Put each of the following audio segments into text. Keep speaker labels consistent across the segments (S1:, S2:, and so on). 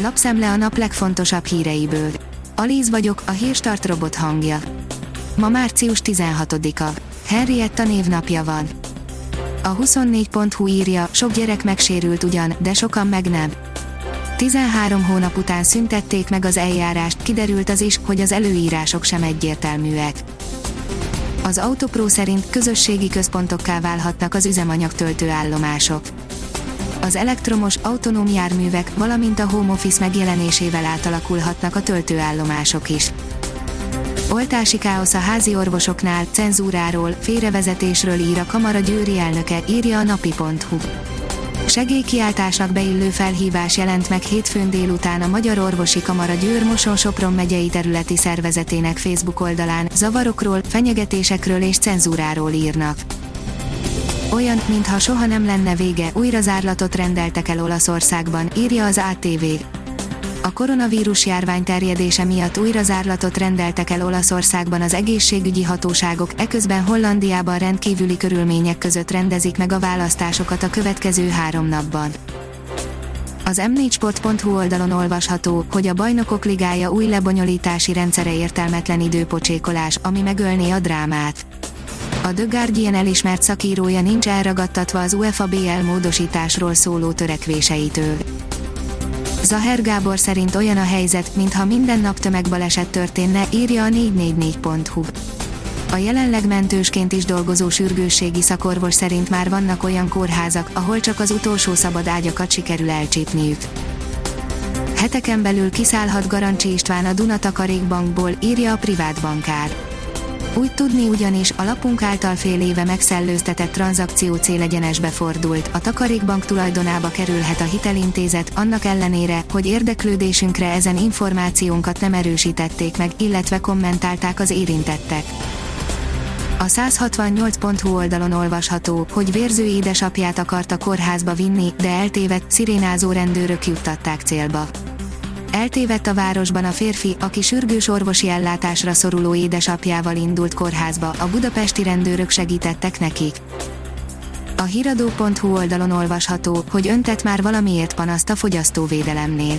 S1: Lapszemle a nap legfontosabb híreiből. Alíz vagyok, a hírstart robot hangja. Ma március 16-a. Henrietta névnapja van. A 24.hu írja, sok gyerek megsérült ugyan, de sokan meg nem. 13 hónap után szüntették meg az eljárást, kiderült az is, hogy az előírások sem egyértelműek. Az Autopro szerint közösségi központokká válhatnak az üzemanyag töltőállomások. Az elektromos, autonóm járművek, valamint a home office megjelenésével átalakulhatnak a töltőállomások is. Oltási káosz a házi orvosoknál, cenzúráról, félrevezetésről ír a Kamara győri elnöke, írja a napi.hu. Segélykiáltásnak beillő felhívás jelent meg hétfőn délután a Magyar Orvosi Kamara Győr Moson Sopron megyei területi szervezetének Facebook oldalán, zavarokról, fenyegetésekről és cenzúráról írnak. Olyan, mintha soha nem lenne vége, újra zárlatot rendeltek el Olaszországban, írja az ATV. A koronavírus járvány terjedése miatt újra zárlatot rendeltek el Olaszországban az egészségügyi hatóságok, eközben Hollandiában rendkívüli körülmények között rendezik meg a választásokat a következő három napban. Az m4sport.hu oldalon olvasható, hogy a bajnokok ligája új lebonyolítási rendszere értelmetlen időpocsékolás, ami megölné a drámát. A The Guardian elismert szakírója nincs elragadtatva az UEFA BL módosításról szóló törekvéseitől. Zaher Gábor szerint olyan a helyzet, mintha minden nap tömegbaleset történne, írja a 444.hu. A jelenleg mentősként is dolgozó sürgősségi szakorvos szerint már vannak olyan kórházak, ahol csak az utolsó szabad ágyakat sikerül elcsípniük. Heteken belül kiszállhat Garancsi István a Dunatakarékbankból, írja a privát bankár. Úgy tudni ugyanis, a lapunk által fél éve megszellőztetett tranzakció célegyenesbe fordult, a Takarékbank tulajdonába kerülhet a hitelintézet, annak ellenére, hogy érdeklődésünkre ezen információnkat nem erősítették meg, illetve kommentálták az érintettek. A 168.hu oldalon olvasható, hogy vérző édesapját akarta kórházba vinni, de eltévedt, szirénázó rendőrök juttatták célba. Eltévedt a városban a férfi, aki sürgős orvosi ellátásra szoruló édesapjával indult kórházba, a budapesti rendőrök segítettek nekik. A hiradó.hu oldalon olvasható, hogy öntett már valamiért panaszt a fogyasztóvédelemnél.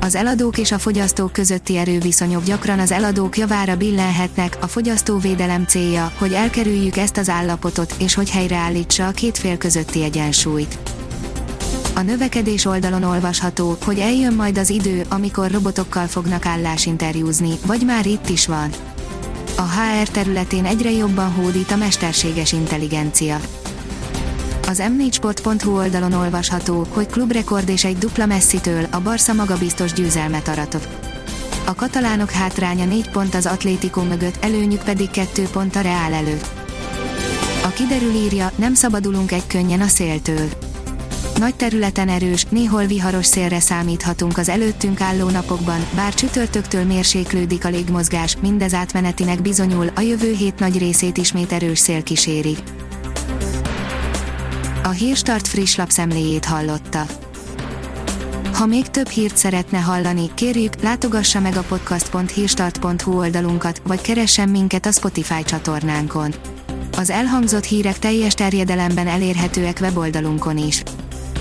S1: Az eladók és a fogyasztók közötti erőviszonyok gyakran az eladók javára billenhetnek, a fogyasztóvédelem célja, hogy elkerüljük ezt az állapotot, és hogy helyreállítsa a két fél közötti egyensúlyt. A növekedés oldalon olvasható, hogy eljön majd az idő, amikor robotokkal fognak állásinterjúzni, vagy már itt is van. A HR területén egyre jobban hódít a mesterséges intelligencia. Az m4sport.hu oldalon olvasható, hogy klubrekord és egy dupla messzitől a Barca magabiztos győzelmet aratott. A katalánok hátránya 4 pont az Atlético mögött, előnyük pedig 2 pont a Reál előtt. A kiderül írja, nem szabadulunk egy könnyen a széltől nagy területen erős, néhol viharos szélre számíthatunk az előttünk álló napokban, bár csütörtöktől mérséklődik a légmozgás, mindez átmenetinek bizonyul, a jövő hét nagy részét ismét erős szél kíséri. A Hírstart friss lapszemléjét hallotta. Ha még több hírt szeretne hallani, kérjük, látogassa meg a podcast.hírstart.hu oldalunkat, vagy keressen minket a Spotify csatornánkon. Az elhangzott hírek teljes terjedelemben elérhetőek weboldalunkon is.